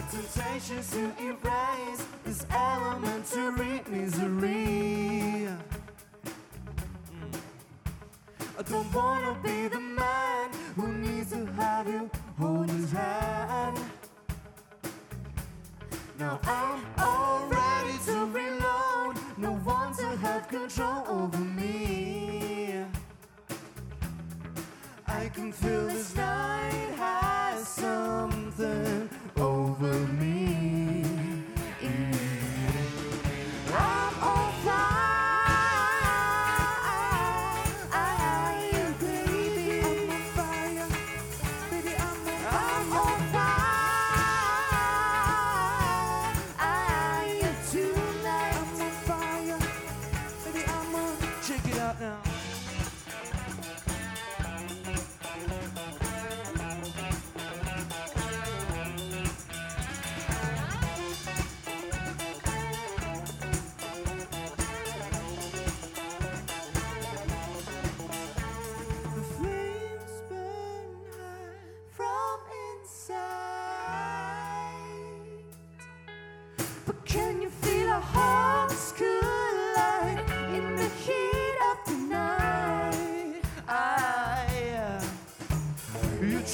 got temptations to embrace this elementary misery. I don't wanna be the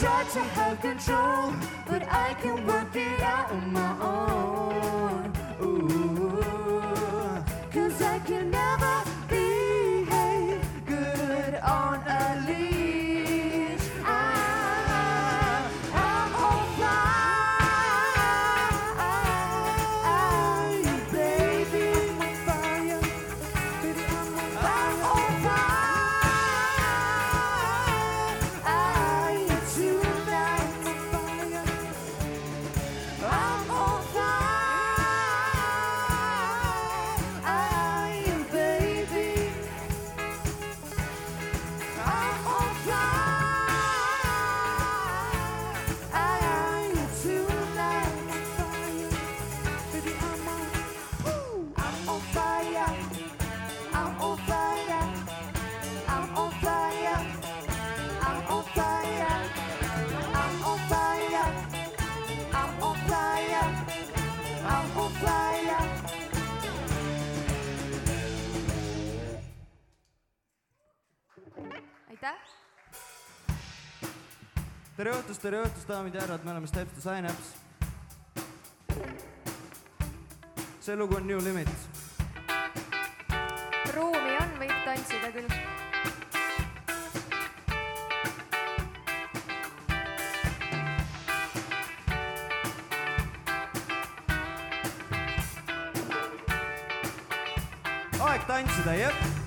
try to have control, but I can work it out on my own. tere õhtust, tere õhtust, daamid ja härrad, me oleme Steps to Sign Ups. see lugu on New Limit. ruumi on, võib tantsida küll. aeg tantsida, jep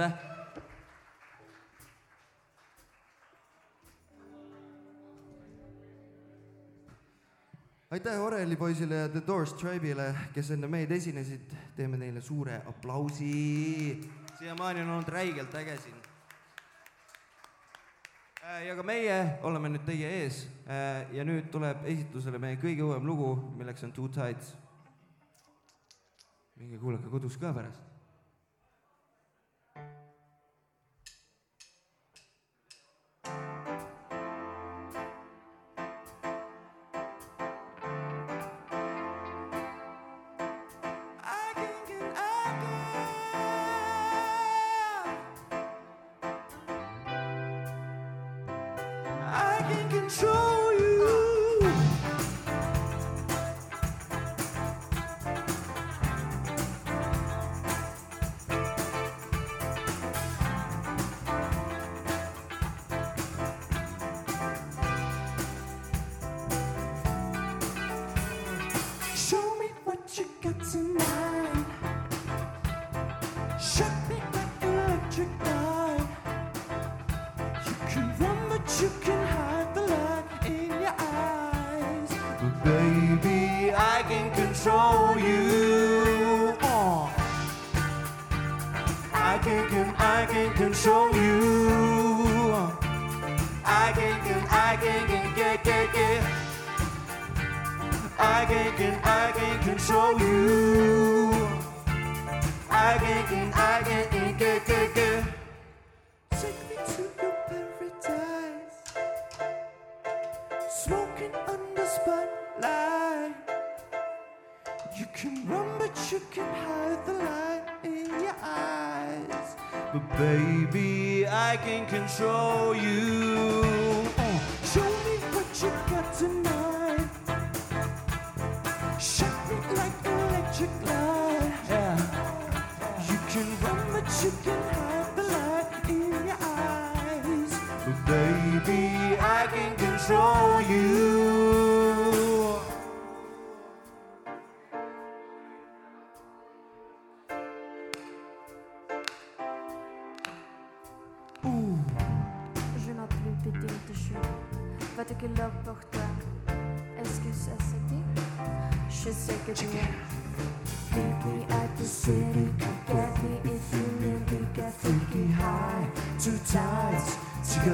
aitäh. aitäh Oreli poisile ja The Doors Tribe'ile, kes enne meid esinesid, teeme neile suure aplausi. siiamaani on olnud räigelt äge siin. Äh, ja ka meie oleme nüüd teie ees äh, ja nüüd tuleb esitusele meie kõige uuem lugu, milleks on Two Tides. minge kuulake kodus ka pärast I can control you. Show me what you got tonight. Shock me like electric light. Yeah. You can run, but you can hide the light in your eyes. But baby, I can control you.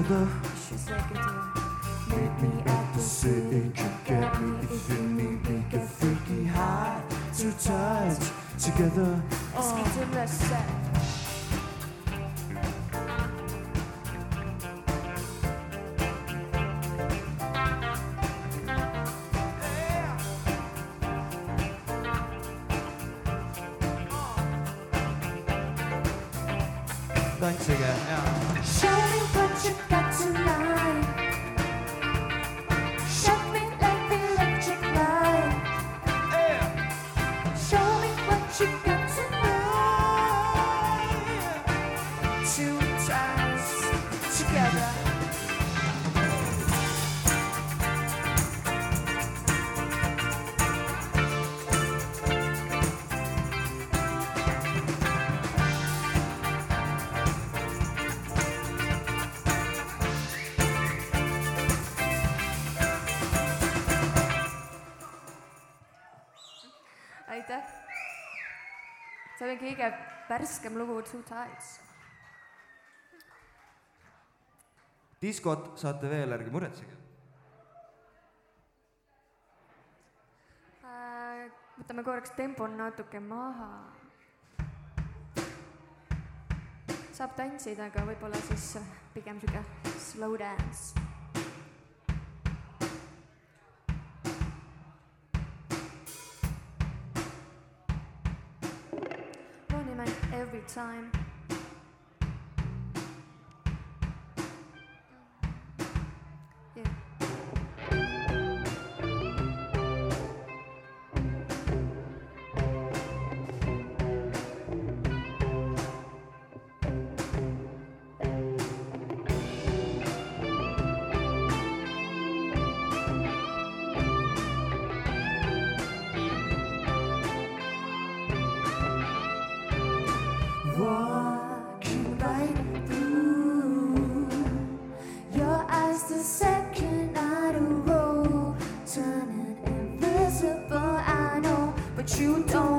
Love. see oli kõige värskem lugu Two Tides. diskot saate veel, ärge muretsege äh,. võtame korraks tempo natuke maha. saab tantsida, aga võib-olla siis pigem sihuke slow dance Every time. you don't.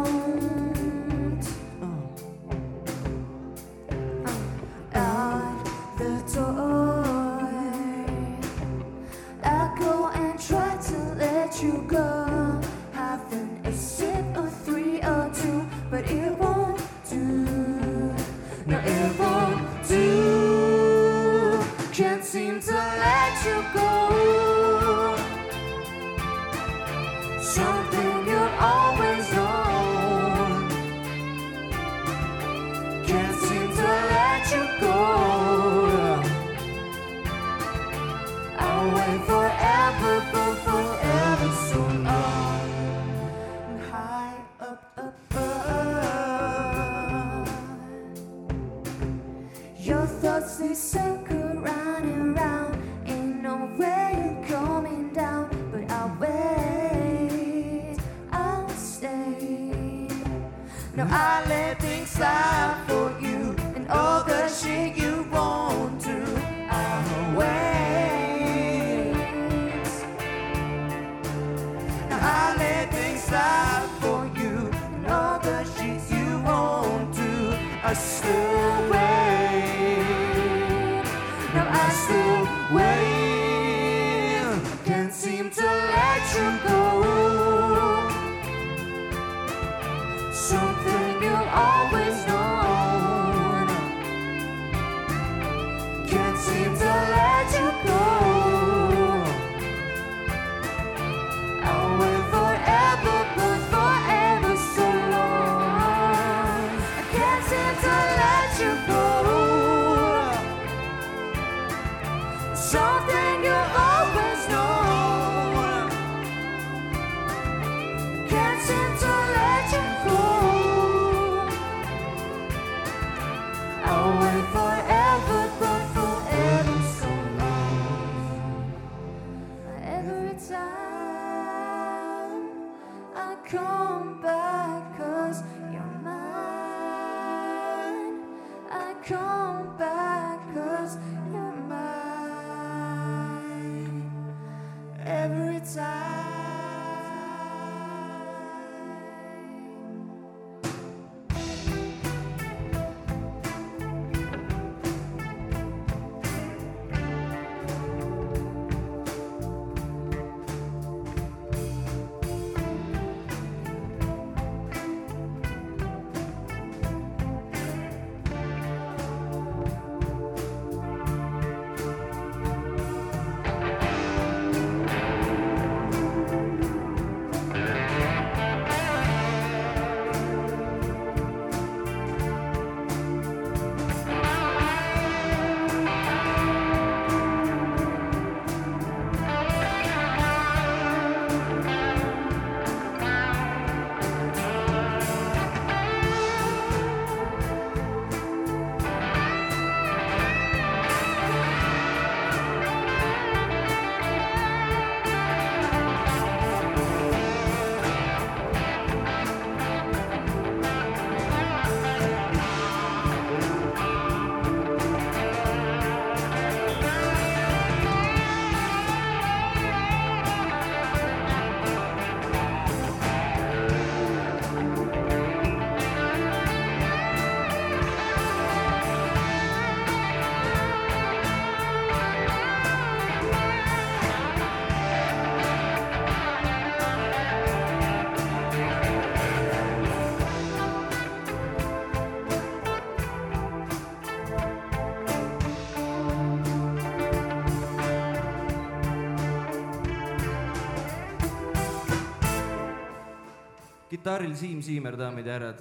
Kitarril Siim Siimer, daamid ja härrad.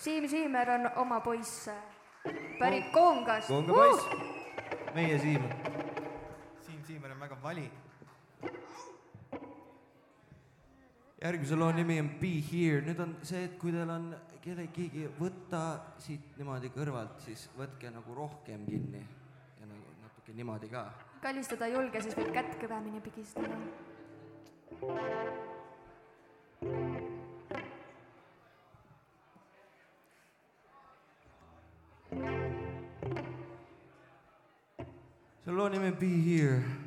Siim Siimer on oma poiss, pärit Koongast. Konga poiss, meie Siim. Siim Siimer on väga vali. järgmise loo nimi on Be Here, nüüd on see, et kui teil on kelle, keegi võtta siit niimoodi kõrvalt, siis võtke nagu rohkem kinni ja nagu natuke niimoodi ka. kallistada ei julge, siis võib kätt kõvemini pigistada. Selle loo nimi on Be Here.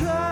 Try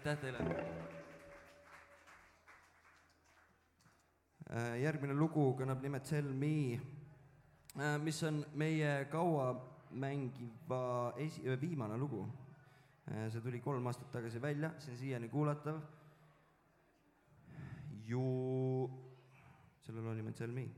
aitäh teile. Äh, järgmine lugu kannab nimet Tell Me, äh, mis on meie kaua mängiva esi-, viimane lugu. see tuli kolm aastat tagasi välja, see on siiani kuulatav. ju, selle loo nimi on Tell Me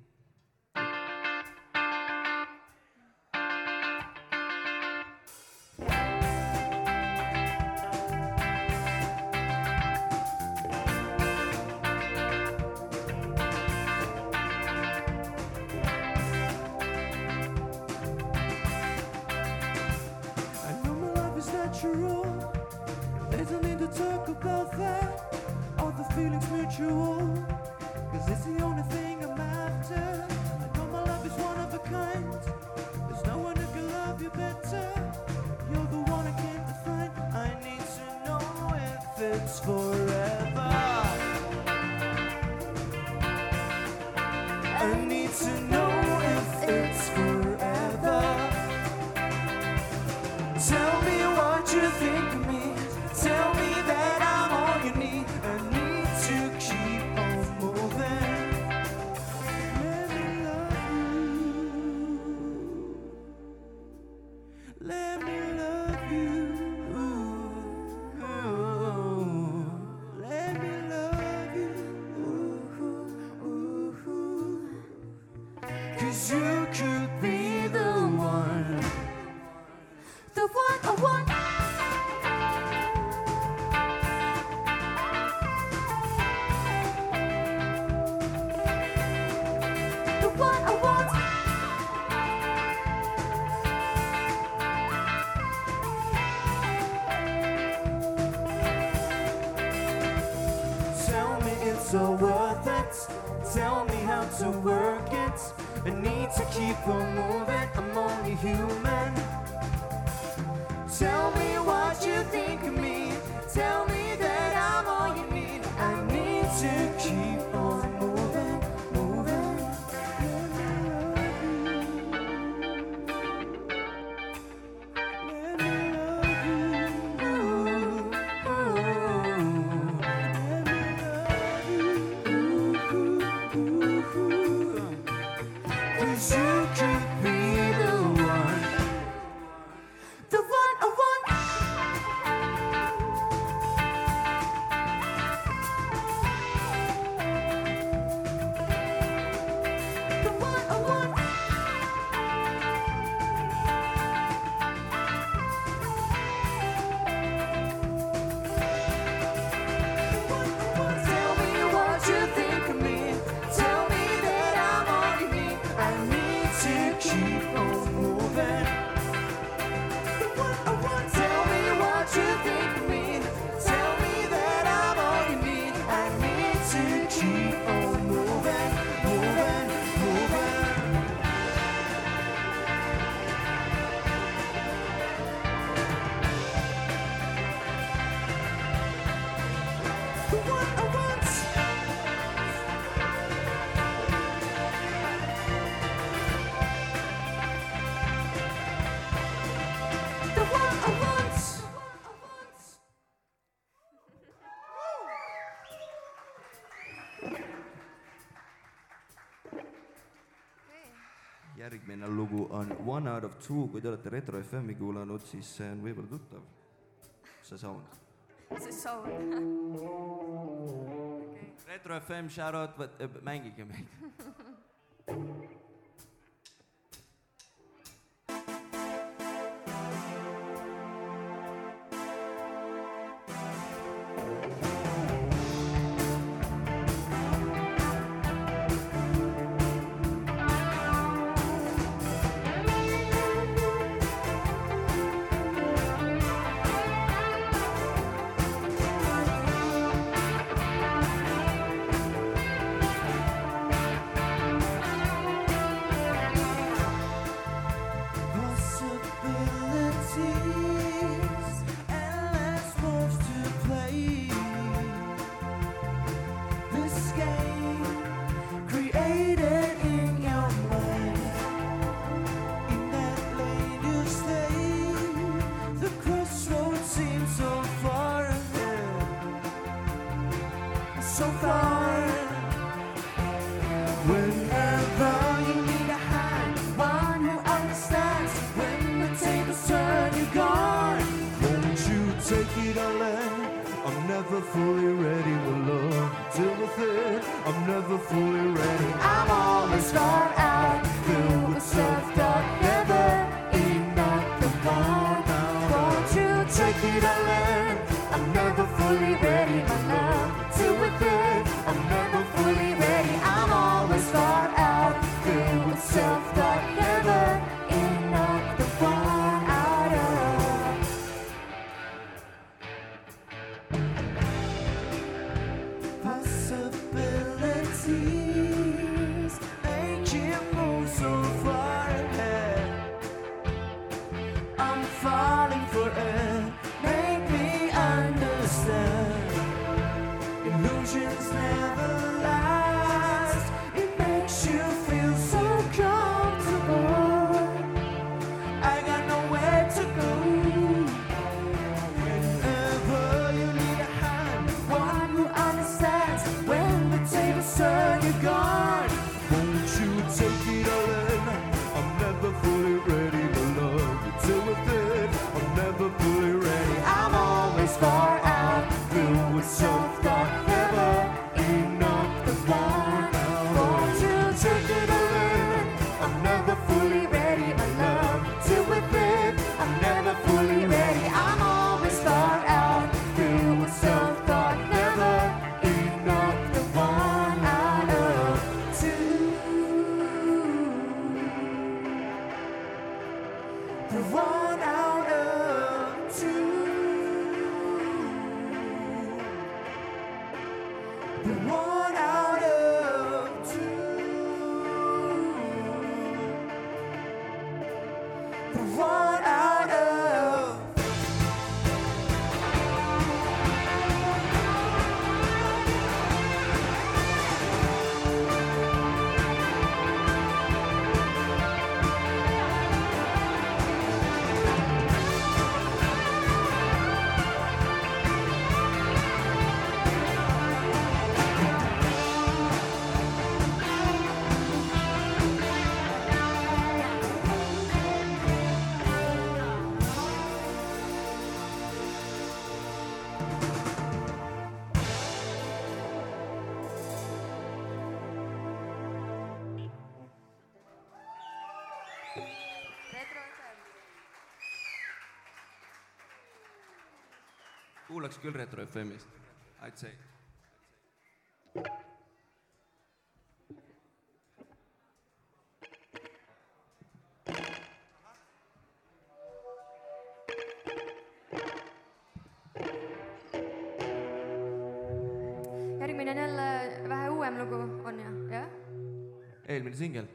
One out of two, kui te olete Retro FM-i kuulanud, siis see on võib-olla tuttav, see sound. see sound. Okay.. Retro FM, shout out, mängige meid I'm falling for it. Make me understand. Illusions never last. kuulaks küll Retro FM-ist, I'd say. järgmine on jälle vähe uuem lugu, on ju, jah? eelmine singel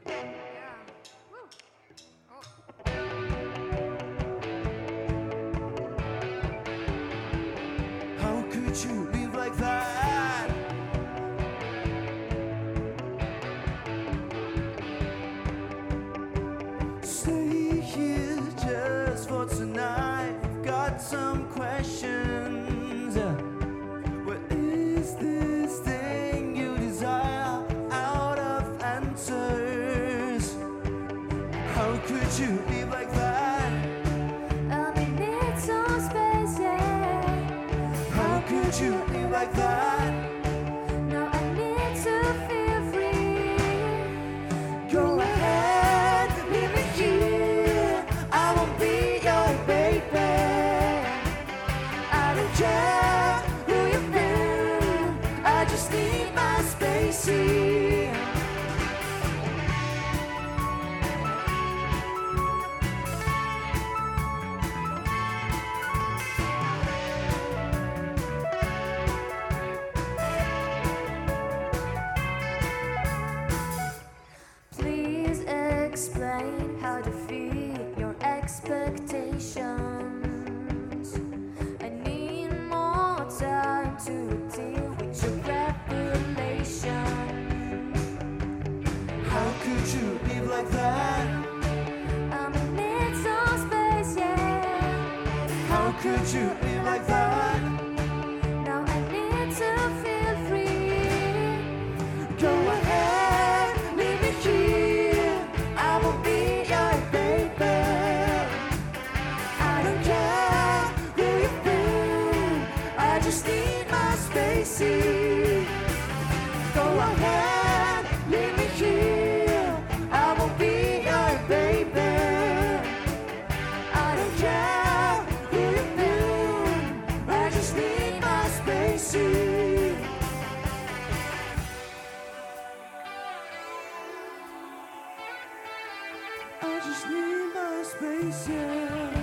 I just need my space, yeah.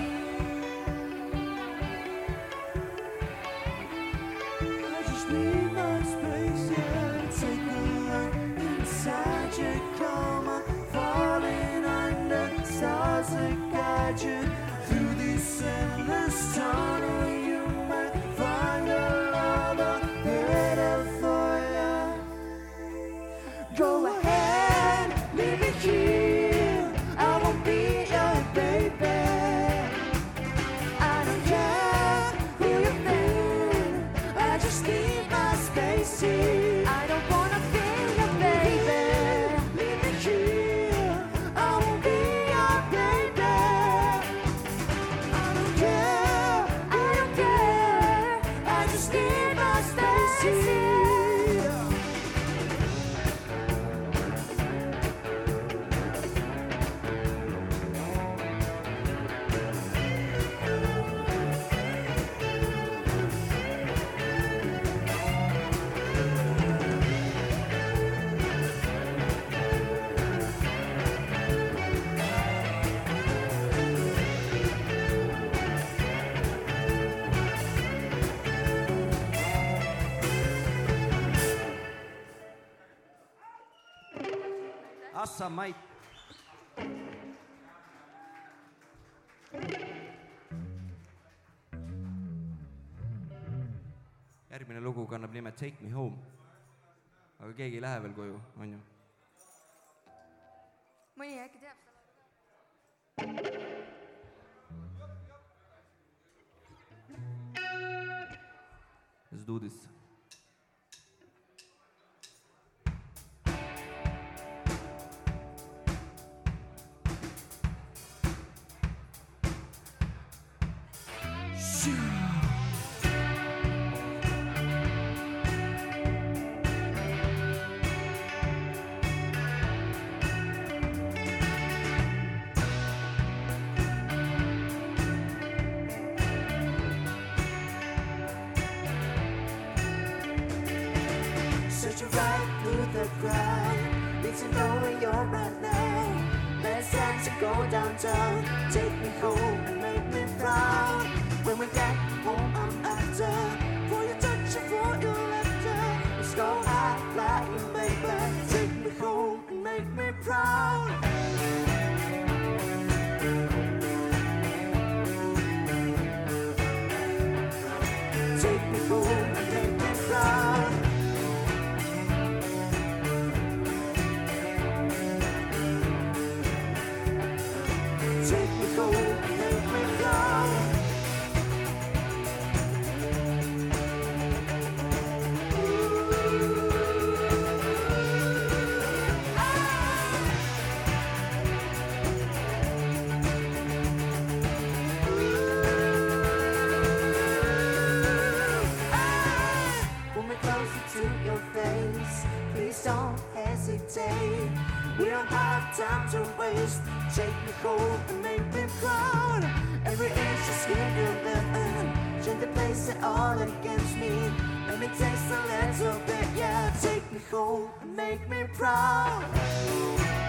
järgmine lugu kannab nime Take me home. aga keegi ei lähe veel koju, on ju? mõni äkki teab seda? Let's do this. time to waste. Take me home and make me proud. Every inch of skin you're living. change the place it all against me. Let me taste a little bit, yeah. Take me home and make me proud.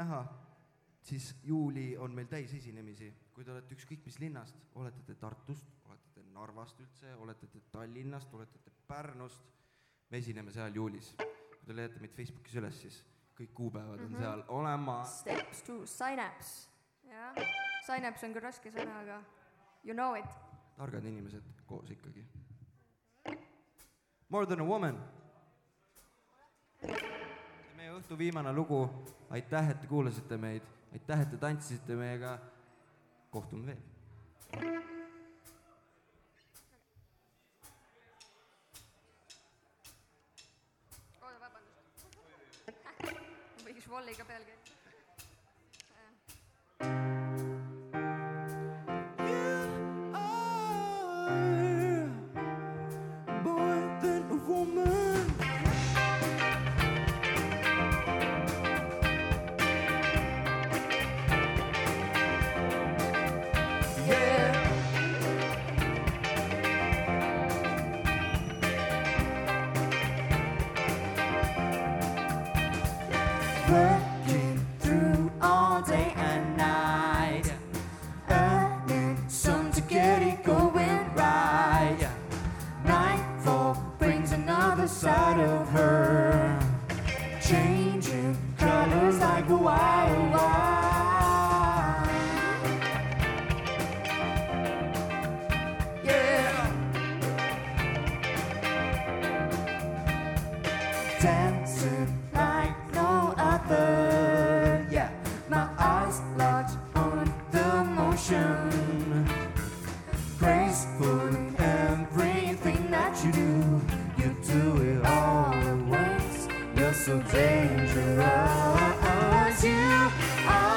näha, siis juuli on meil täis esinemisi. kui te olete ükskõik mis linnast, olete te Tartust, olete te Narvast üldse, olete te Tallinnast, olete te Pärnust, me esineme seal juulis. kui te leiate meid Facebookis üles, siis kõik kuupäevad mm -hmm. on mhm. seal olemas. Steps to sign-ups, jah. Sign-ups on küll raske sõna, aga you know it. targad inimesed koos ikkagi. More than a woman õhtu viimane lugu, aitäh, et te kuulasite meid, aitäh, et te tantsisite meiega, kohtume veel! surrounds you. are.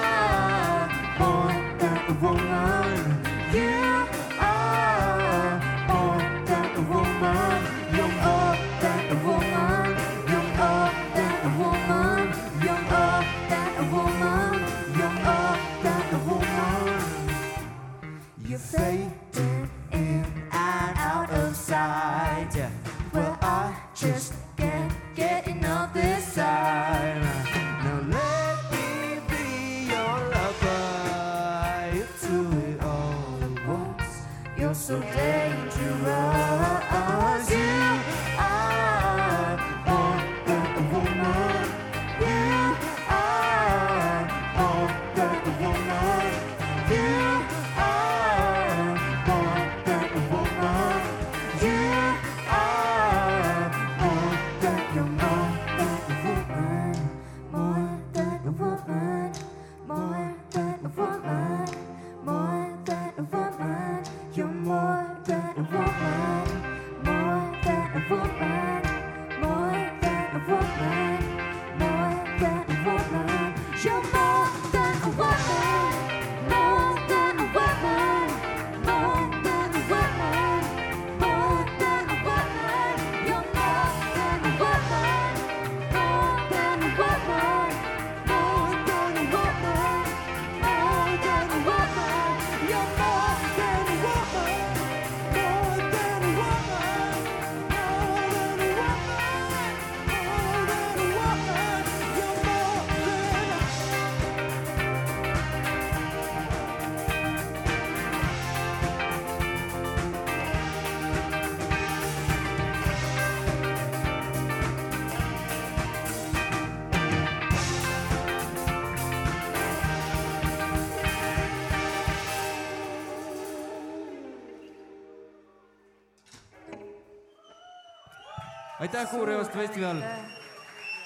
aitäh Kuurjõest festival,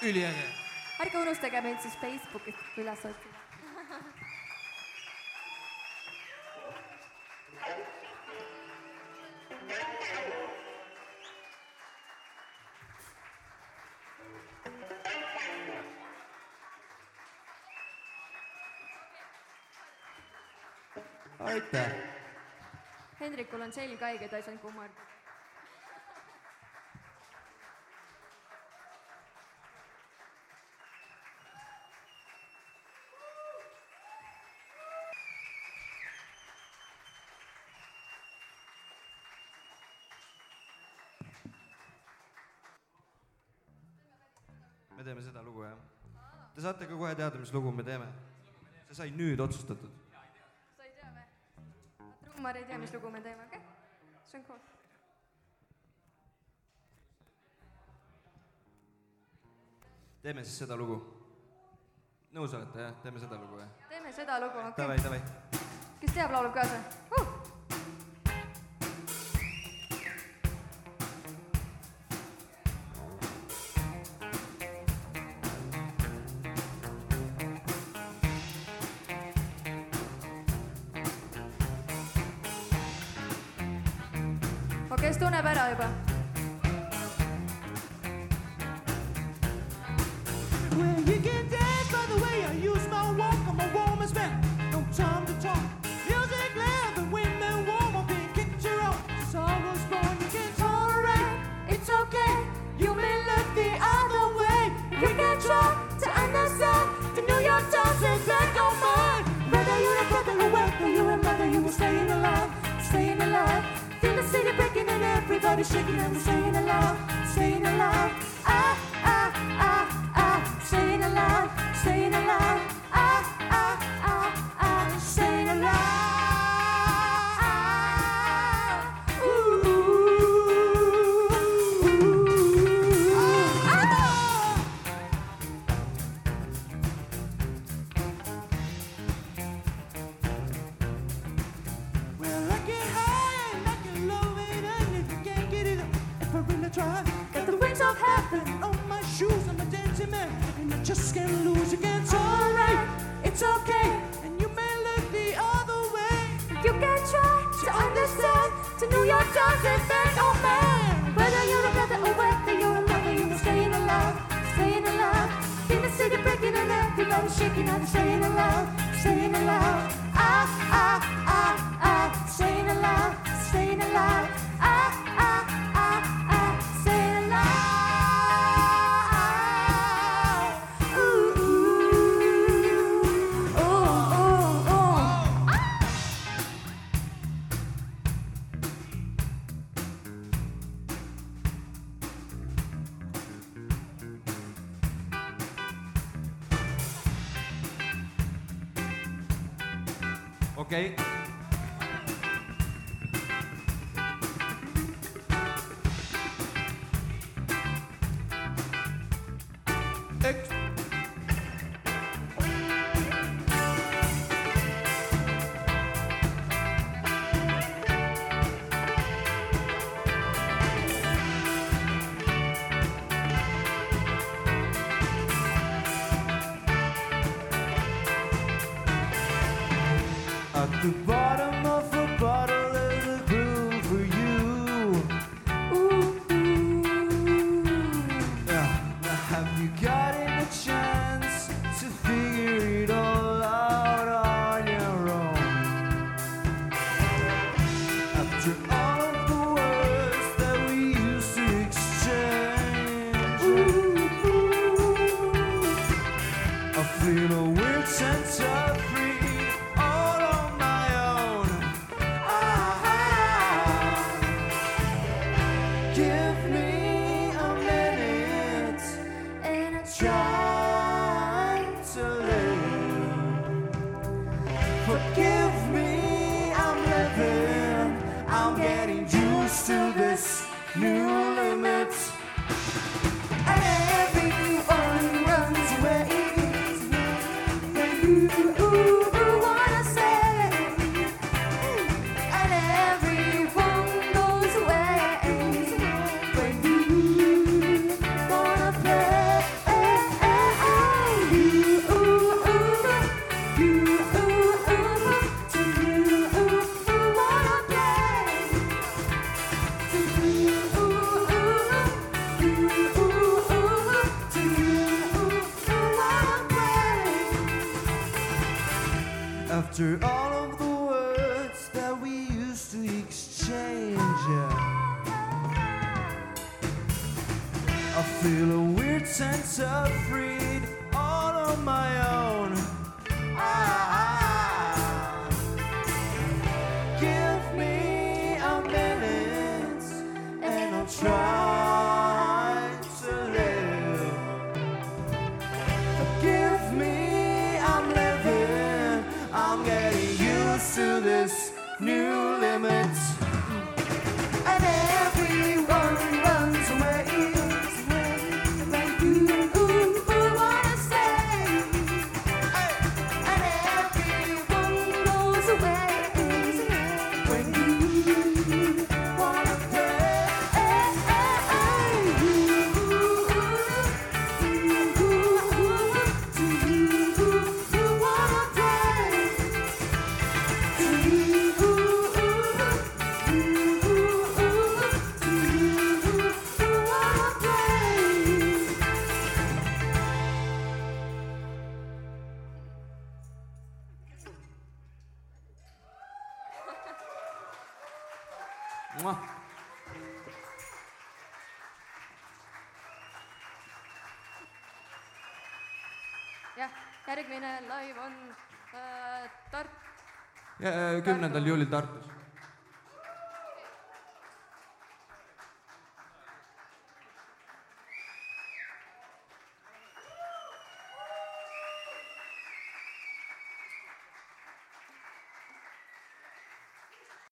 üliäge. ärge unustage meid siis Facebookist üles otsida. aitäh. Hendrikul on selg haige, ta ei saanud kummardada. Te saate ka kohe teada, mis lugu me teeme. see sai nüüd otsustatud. sa ei tea või? trummar ei tea, mis lugu me teeme, okei okay?? see on cool. teeme siis seda lugu. nõus olete jah, teeme seda lugu jah? teeme seda lugu, okei Davai okay.?, davai. kes teab, laulab kaasa uh!. Kes tunneb ära juba? Everybody shaking and saying aloud, saying aloud, ah, ah, ah, ah, saying aloud, saying aloud. Try, Got the wings of heaven. on my shoes, I'm a dancing man. And I just can't lose. You can't Alright, it's okay. And you may look the other way. You can try to understand to New York Times is back on man. Whether you're a brother or whether you're a mother, you are staying alive, staying alive. In the city breaking and everybody shaking and staying alive, staying alive. Ah, ah, ah, ah, staying alive, staying alive. Ah, kümnendal juulil Tartus